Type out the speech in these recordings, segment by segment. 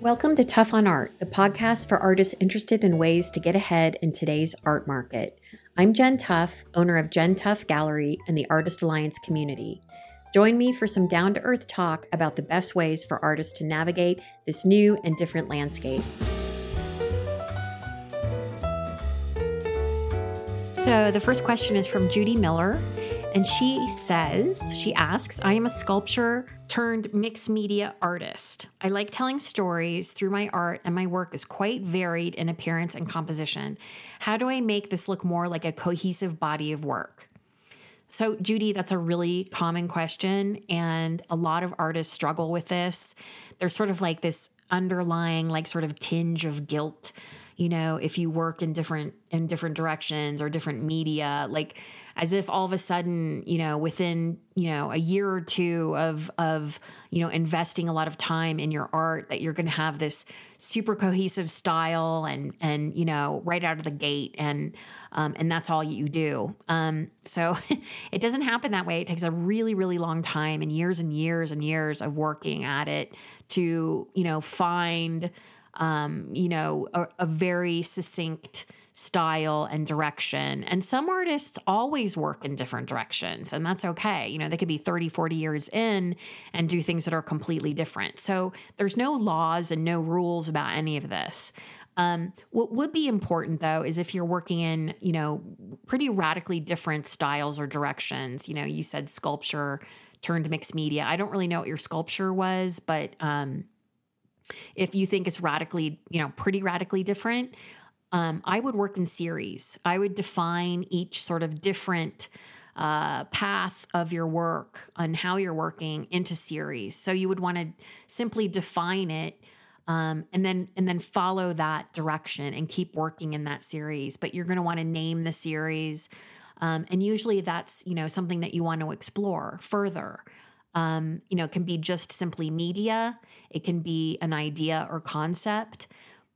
Welcome to Tough on Art, the podcast for artists interested in ways to get ahead in today's art market. I'm Jen Tough, owner of Jen Tough Gallery and the Artist Alliance community. Join me for some down to earth talk about the best ways for artists to navigate this new and different landscape. So, the first question is from Judy Miller, and she says, she asks, I am a sculpture turned mixed media artist. I like telling stories through my art, and my work is quite varied in appearance and composition. How do I make this look more like a cohesive body of work? So, Judy, that's a really common question. And a lot of artists struggle with this. There's sort of like this underlying, like, sort of tinge of guilt you know if you work in different in different directions or different media like as if all of a sudden, you know, within, you know, a year or two of of, you know, investing a lot of time in your art that you're going to have this super cohesive style and and, you know, right out of the gate and um, and that's all you do. Um, so it doesn't happen that way. It takes a really, really long time and years and years and years of working at it to, you know, find, um, you know, a, a very succinct style and direction. And some artists always work in different directions, and that's okay. You know, they could be 30, 40 years in and do things that are completely different. So there's no laws and no rules about any of this. Um, what would be important though is if you're working in, you know, pretty radically different styles or directions. You know, you said sculpture turned mixed media. I don't really know what your sculpture was, but um, if you think it's radically, you know, pretty radically different, um, I would work in series. I would define each sort of different uh, path of your work and how you're working into series. So you would want to simply define it. Um, and then and then follow that direction and keep working in that series but you're going to want to name the series um, and usually that's you know something that you want to explore further um, you know it can be just simply media it can be an idea or concept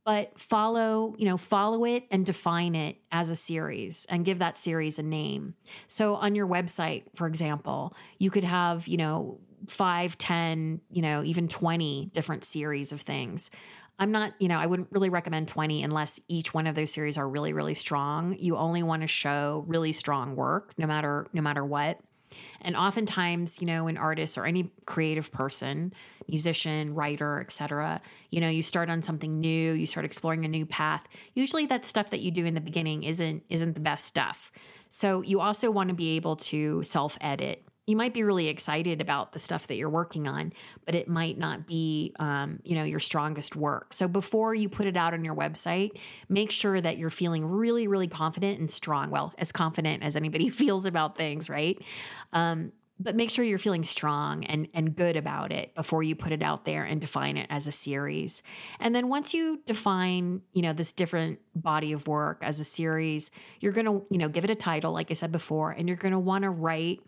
but follow you know follow it and define it as a series and give that series a name. So on your website for example you could have you know five, ten, you know even 20 different series of things. I'm not you know i wouldn't really recommend 20 unless each one of those series are really really strong. You only want to show really strong work no matter no matter what and oftentimes, you know, an artist or any creative person, musician, writer, etc., you know, you start on something new, you start exploring a new path. Usually that stuff that you do in the beginning isn't isn't the best stuff. So you also want to be able to self-edit you might be really excited about the stuff that you're working on, but it might not be, um, you know, your strongest work. So before you put it out on your website, make sure that you're feeling really, really confident and strong. Well, as confident as anybody feels about things, right? Um, but make sure you're feeling strong and and good about it before you put it out there and define it as a series. And then once you define, you know, this different body of work as a series, you're going to, you know, give it a title like I said before and you're going to want to write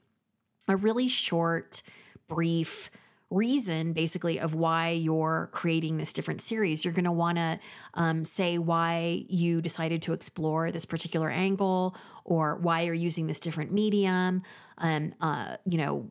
a really short, brief reason basically of why you're creating this different series. You're going to want to um, say why you decided to explore this particular angle or why you're using this different medium. Um, uh, you know,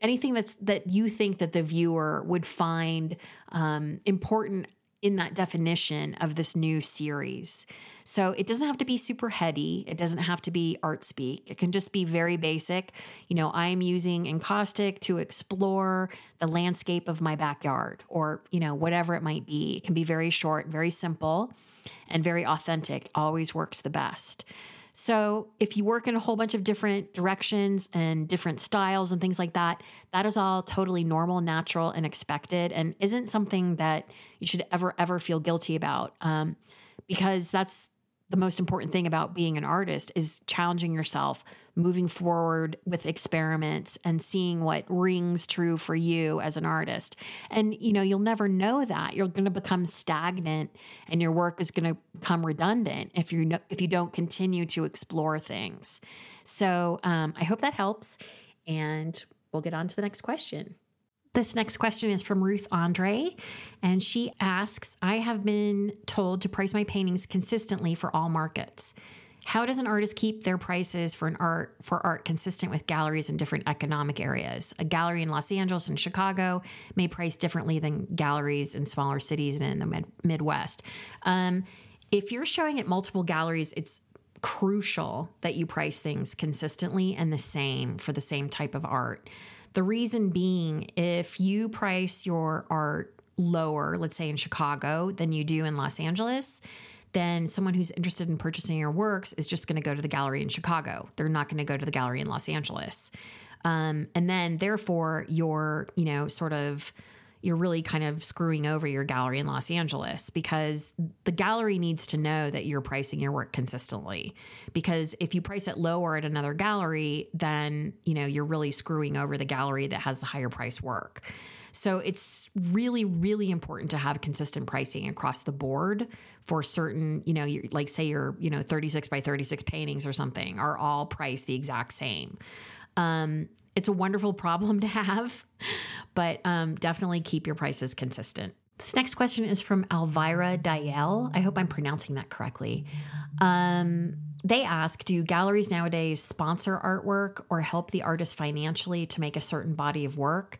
anything that's that you think that the viewer would find um, important in that definition of this new series. So it doesn't have to be super heady. It doesn't have to be art speak. It can just be very basic. You know, I'm using encaustic to explore the landscape of my backyard or, you know, whatever it might be. It can be very short, very simple, and very authentic. Always works the best. So, if you work in a whole bunch of different directions and different styles and things like that, that is all totally normal, natural, and expected, and isn't something that you should ever, ever feel guilty about. Um, because that's the most important thing about being an artist is challenging yourself, moving forward with experiments and seeing what rings true for you as an artist. And you know, you'll never know that. You're going to become stagnant and your work is going to become redundant if you if you don't continue to explore things. So, um, I hope that helps and we'll get on to the next question. This next question is from Ruth Andre, and she asks I have been told to price my paintings consistently for all markets. How does an artist keep their prices for an art for art consistent with galleries in different economic areas? A gallery in Los Angeles and Chicago may price differently than galleries in smaller cities and in the mid- Midwest. Um, if you're showing at multiple galleries, it's crucial that you price things consistently and the same for the same type of art. The reason being, if you price your art lower, let's say in Chicago, than you do in Los Angeles, then someone who's interested in purchasing your works is just going to go to the gallery in Chicago. They're not going to go to the gallery in Los Angeles. Um, and then, therefore, you're, you know, sort of, you're really kind of screwing over your gallery in Los Angeles because the gallery needs to know that you're pricing your work consistently. Because if you price it lower at another gallery, then, you know, you're really screwing over the gallery that has the higher price work. So it's really, really important to have consistent pricing across the board for certain, you know, like say your, you know, 36 by 36 paintings or something are all priced the exact same. Um, it's a wonderful problem to have, but um, definitely keep your prices consistent. This next question is from Elvira Dial. I hope I'm pronouncing that correctly. Um, they ask Do galleries nowadays sponsor artwork or help the artist financially to make a certain body of work?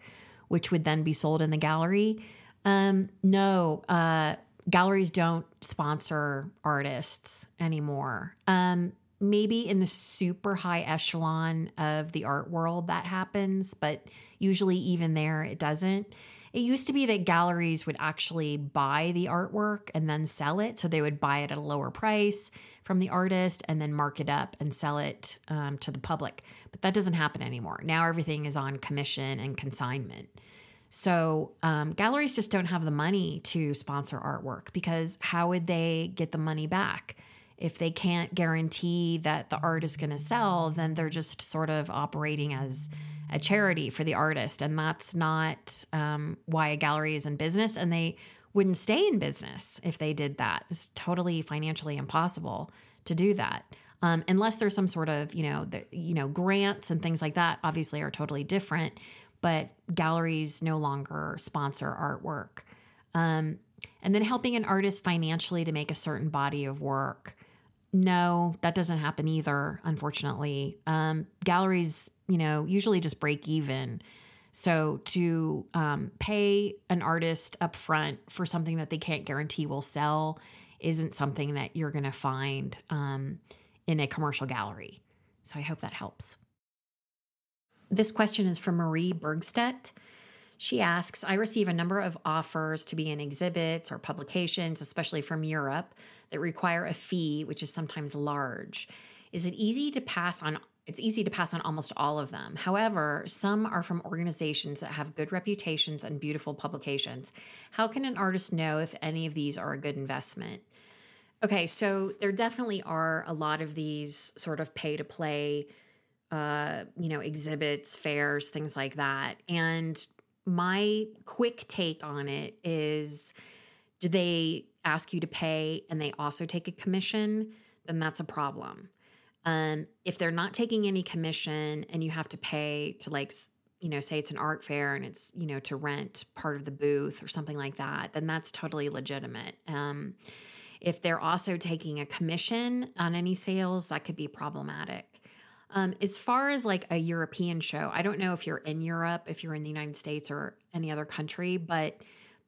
which would then be sold in the gallery. Um, no, uh, galleries don't sponsor artists anymore. Um, maybe in the super high echelon of the art world that happens, but usually even there it doesn't. It used to be that galleries would actually buy the artwork and then sell it. So they would buy it at a lower price from the artist and then mark it up and sell it um, to the public. But that doesn't happen anymore. Now everything is on commission and consignment. So um, galleries just don't have the money to sponsor artwork because how would they get the money back? If they can't guarantee that the art is going to sell, then they're just sort of operating as a charity for the artist. And that's not um, why a gallery is in business. And they wouldn't stay in business if they did that. It's totally financially impossible to do that. Um, unless there's some sort of, you know, the, you know, grants and things like that obviously are totally different but galleries no longer sponsor artwork. Um, and then helping an artist financially to make a certain body of work. No, that doesn't happen either, unfortunately. Um, galleries, you know, usually just break even. So to um, pay an artist up front for something that they can't guarantee will sell isn't something that you're going to find um, in a commercial gallery. So I hope that helps. This question is from Marie Bergstedt. She asks I receive a number of offers to be in exhibits or publications, especially from Europe, that require a fee, which is sometimes large. Is it easy to pass on? It's easy to pass on almost all of them. However, some are from organizations that have good reputations and beautiful publications. How can an artist know if any of these are a good investment? Okay, so there definitely are a lot of these sort of pay to play uh, you know, exhibits, fairs, things like that. And my quick take on it is do they ask you to pay and they also take a commission? Then that's a problem. Um, if they're not taking any commission and you have to pay to like you know say it's an art fair and it's you know to rent part of the booth or something like that then that's totally legitimate um, if they're also taking a commission on any sales that could be problematic um, as far as like a European show, I don't know if you're in Europe, if you're in the United States or any other country, but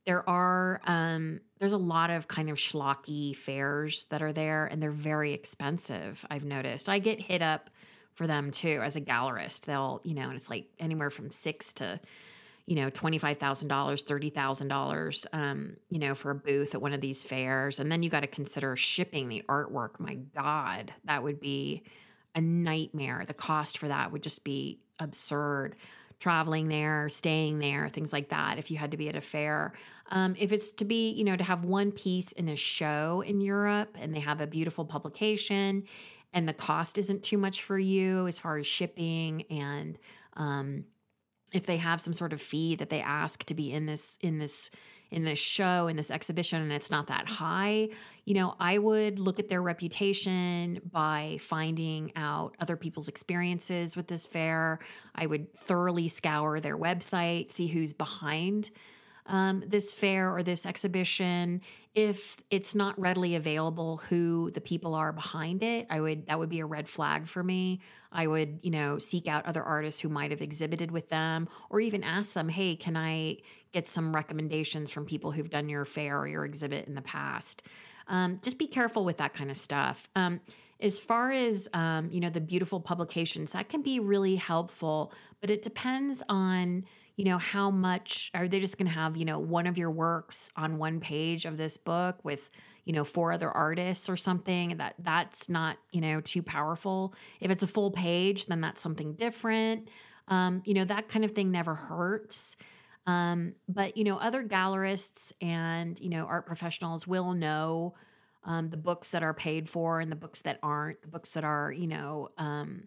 there are um, there's a lot of kind of schlocky fairs that are there, and they're very expensive. I've noticed. I get hit up for them too as a gallerist. They'll you know, and it's like anywhere from six to you know twenty five thousand dollars, thirty thousand um, dollars, you know, for a booth at one of these fairs, and then you got to consider shipping the artwork. My God, that would be a nightmare. The cost for that would just be absurd. Traveling there, staying there, things like that, if you had to be at a fair. Um, if it's to be, you know, to have one piece in a show in Europe and they have a beautiful publication and the cost isn't too much for you as far as shipping and um, if they have some sort of fee that they ask to be in this in this in this show in this exhibition and it's not that high. You know i would look at their reputation by finding out other people's experiences with this fair. I would thoroughly scour their website see who's behind um, this fair or this exhibition. If it's not readily available who the people are behind it i would that would be a red flag for me. I would you know seek out other artists who might have exhibited with them or even ask them hey can i get some recommendations from people who've done your fair or your exhibit in the past? Um, just be careful with that kind of stuff. Um, as far as um, you know the beautiful publications that can be really helpful but it depends on you know how much are they just going to have you know one of your works on one page of this book with you know four other artists or something that that's not you know too powerful? If it's a full page then that's something different. Um, you know that kind of thing never hurts. Um, but you know other gallerists and you know art professionals will know um, the books that are paid for and the books that aren't the books that are you know um,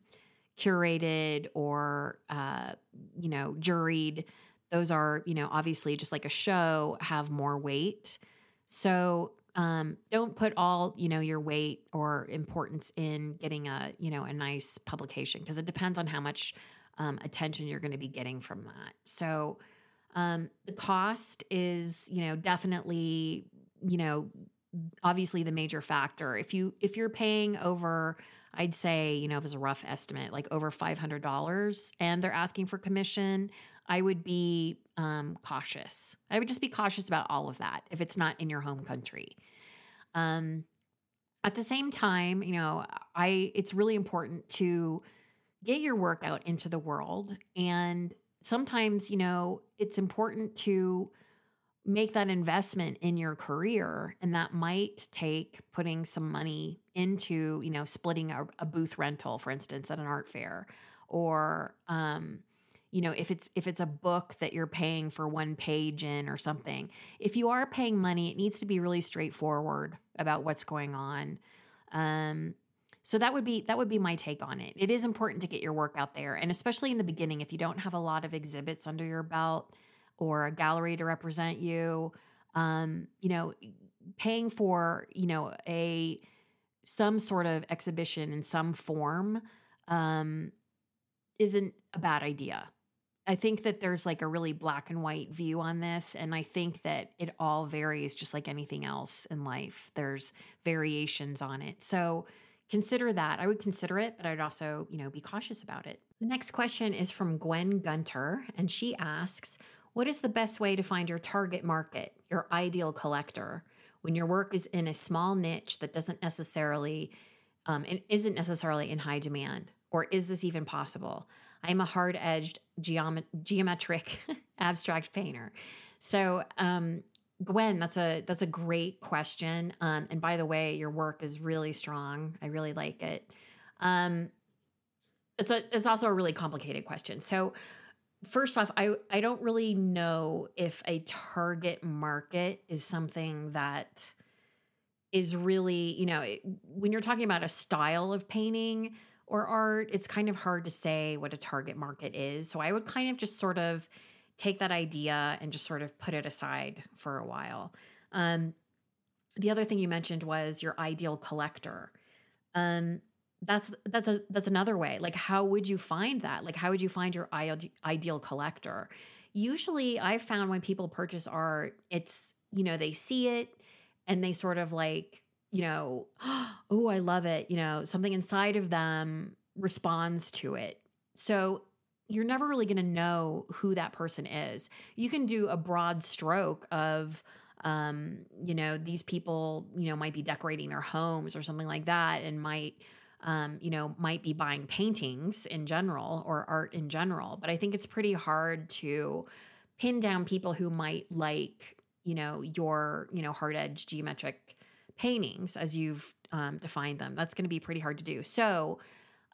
curated or uh, you know juried. Those are you know obviously just like a show have more weight. So um, don't put all you know your weight or importance in getting a you know a nice publication because it depends on how much um, attention you're going to be getting from that. So um, the cost is you know definitely you know obviously the major factor. If you if you're paying over I'd say, you know, if it's a rough estimate, like over $500 and they're asking for commission, I would be um, cautious. I would just be cautious about all of that if it's not in your home country. Um, at the same time, you know, I it's really important to get your work out into the world and sometimes, you know, it's important to make that investment in your career and that might take putting some money into you know splitting a, a booth rental for instance at an art fair or um, you know if it's if it's a book that you're paying for one page in or something. If you are paying money it needs to be really straightforward about what's going on. Um, so that would be that would be my take on it. It is important to get your work out there and especially in the beginning if you don't have a lot of exhibits under your belt or a gallery to represent you um, you know paying for you know a some sort of exhibition in some form um, isn't a bad idea. I think that there's like a really black and white view on this and i think that it all varies just like anything else in life. There's variations on it. So consider that. I would consider it but i'd also you know be cautious about it. The next question is from gwen gunter and she asks what is the best way to find your target market, your ideal collector, when your work is in a small niche that doesn't necessarily um, and isn't necessarily in high demand? Or is this even possible? I'm a hard edged geom- geometric abstract painter. So, um, Gwen, that's a that's a great question. Um, and by the way, your work is really strong. I really like it. Um, it's a it's also a really complicated question. So, first off, I I don't really know if a target market is something that is really, you know, when you're talking about a style of painting or art, it's kind of hard to say what a target market is. So I would kind of just sort of take that idea and just sort of put it aside for a while. Um, the other thing you mentioned was your ideal collector. Um, that's that's a that's another way. Like how would you find that? Like how would you find your ideal collector? Usually i've found when people purchase art it's you know they see it and they sort of like you know oh i love it. You know something inside of them responds to it. So you're never really going to know who that person is. You can do a broad stroke of um, you know these people you know might be decorating their homes or something like that and might um, you know, might be buying paintings in general or art in general. But I think it's pretty hard to pin down people who might like, you know, your, you know, hard edge geometric paintings as you've um, defined them. That's going to be pretty hard to do. So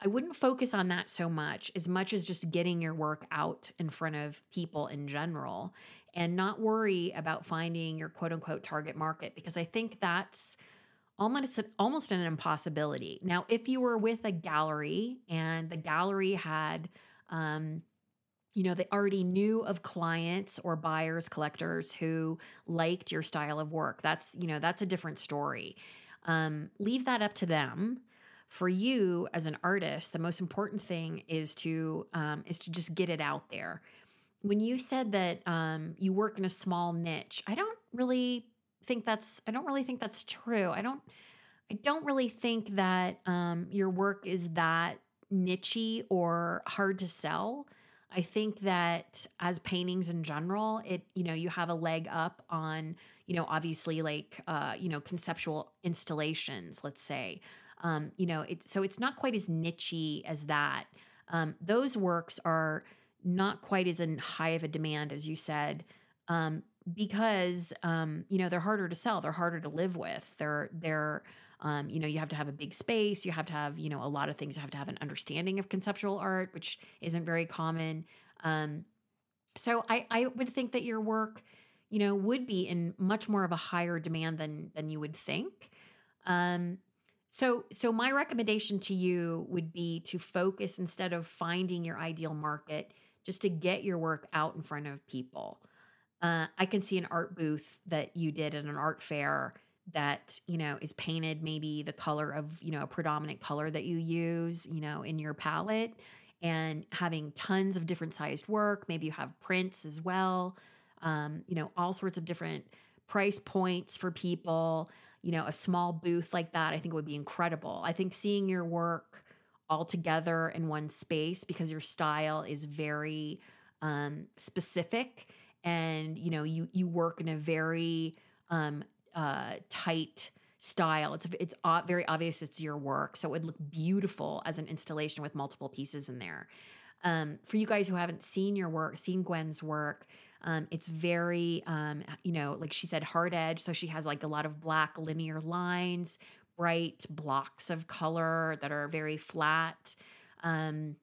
I wouldn't focus on that so much as much as just getting your work out in front of people in general and not worry about finding your quote unquote target market because I think that's almost almost an impossibility. Now, if you were with a gallery and the gallery had um, you know, they already knew of clients or buyers, collectors who liked your style of work. That's, you know, that's a different story. Um, leave that up to them. For you as an artist, the most important thing is to um, is to just get it out there. when you said that um, you work in a small niche, I don't really think that's I don't really think that's true. I don't I don't really think that um, your work is that nichey or hard to sell. I think that as paintings in general, it you know you have a leg up on you know obviously like uh, you know conceptual installations. Let's say um, you know so it's not quite as nichey as that. Um, those works are not quite as in high of a demand as you said um, because um, you know they're harder to sell. They're harder to live with. They're they're um, you know, you have to have a big space. You have to have, you know, a lot of things. You have to have an understanding of conceptual art, which isn't very common. Um, so I, I would think that your work, you know, would be in much more of a higher demand than than you would think. Um, so so my recommendation to you would be to focus instead of finding your ideal market, just to get your work out in front of people. Uh, I can see an art booth that you did at an art fair that you know is painted maybe the color of you know a predominant color that you use you know in your palette and having tons of different sized work. Maybe you have prints as well um, you know all sorts of different price points for people. You know a small booth like that i think would be incredible. I think seeing your work all together in one space because your style is very um, specific and you know you you work in a very um, uh, tight style. It's it's very obvious it's your work, so it would look beautiful as an installation with multiple pieces in there. Um, for you guys who haven't seen your work, seen Gwen's work, um, it's very, um, you know, like she said, hard edge. So she has like a lot of black linear lines, bright blocks of color that are very flat. Um,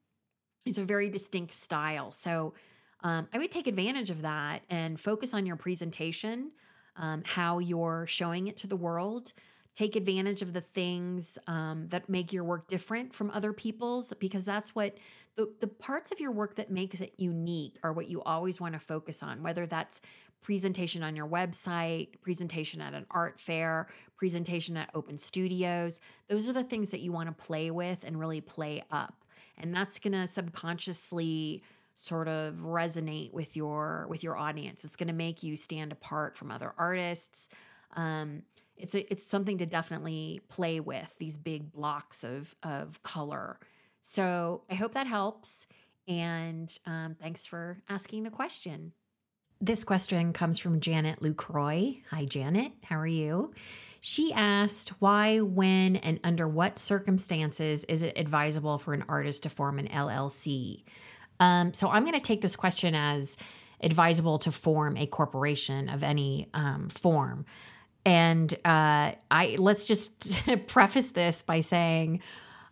it's a very distinct style. So um, I would take advantage of that and focus on your presentation um, how you're showing it to the world. Take advantage of the things um, that make your work different from other people's because that's what the, the parts of your work that makes it unique are what you always want to focus on, whether that's presentation on your website, presentation at an art fair, presentation at open studios. Those are the things that you want to play with and really play up. And that's going to subconsciously sort of resonate with your with your audience. It's going to make you stand apart from other artists. Um, it's a, it's something to definitely play with these big blocks of of color. So I hope that helps. And um, thanks for asking the question. This question comes from Janet Lucroy. Hi, Janet. How are you? She asked why, when, and under what circumstances is it advisable for an artist to form an LLC? Um, so I'm going to take this question as advisable to form a corporation of any um, form. And uh, I let's just preface this by saying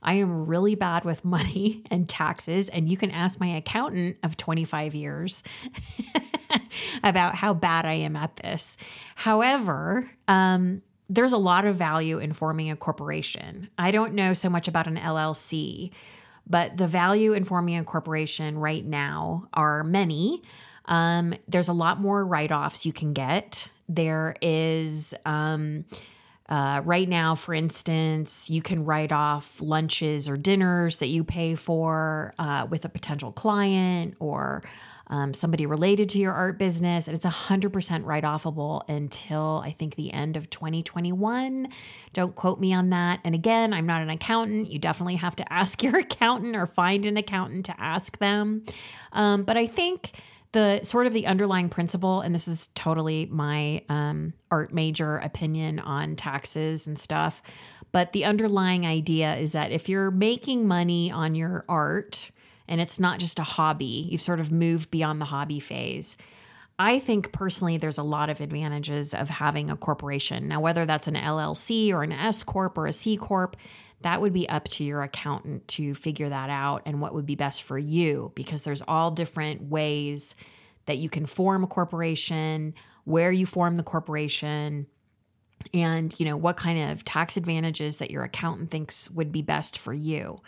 I am really bad with money and taxes, and you can ask my accountant of 25 years about how bad I am at this. However, um, there's a lot of value in forming a corporation. I don't know so much about an LLC. But the value in forming a corporation right now are many. Um, there's a lot more write offs you can get. There is, um, uh, right now, for instance, you can write off lunches or dinners that you pay for uh, with a potential client or um, somebody related to your art business, and it's 100% write offable until I think the end of 2021. Don't quote me on that. And again, I'm not an accountant. You definitely have to ask your accountant or find an accountant to ask them. Um, but I think the sort of the underlying principle, and this is totally my um, art major opinion on taxes and stuff, but the underlying idea is that if you're making money on your art, and it's not just a hobby. You've sort of moved beyond the hobby phase. I think personally, there's a lot of advantages of having a corporation. Now, whether that's an LLC or an S Corp or a C Corp, that would be up to your accountant to figure that out and what would be best for you because there's all different ways that you can form a corporation, where you form the corporation, and you know what kind of tax advantages that your accountant thinks would be best for you.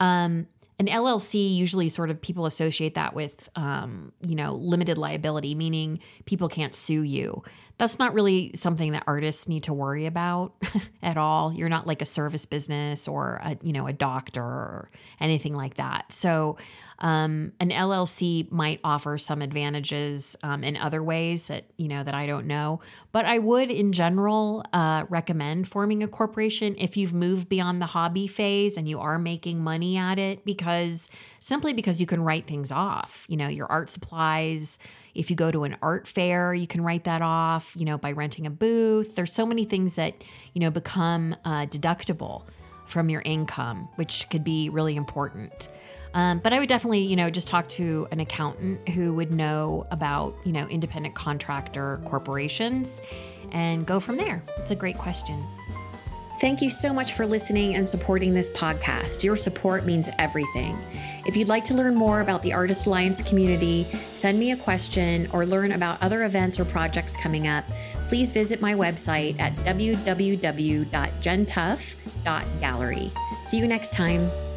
Um, an LLC usually sort of people associate that with, um, you know, limited liability, meaning people can't sue you. That's not really something that artists need to worry about at all. You're not like a service business or a, you know, a doctor or anything like that. So Um, an LLC might offer some advantages um, in other ways that you know that I don't know, but I would, in general, uh, recommend forming a corporation if you've moved beyond the hobby phase and you are making money at it, because simply because you can write things off. You know, your art supplies. If you go to an art fair, you can write that off. You know, by renting a booth. There's so many things that you know become uh, deductible from your income, which could be really important. Um, but I would definitely, you know, just talk to an accountant who would know about, you know, independent contractor corporations and go from there. It's a great question. Thank you so much for listening and supporting this podcast. Your support means everything. If you'd like to learn more about the Artist Alliance community, send me a question, or learn about other events or projects coming up, please visit my website at www.jentough.gallery. See you next time.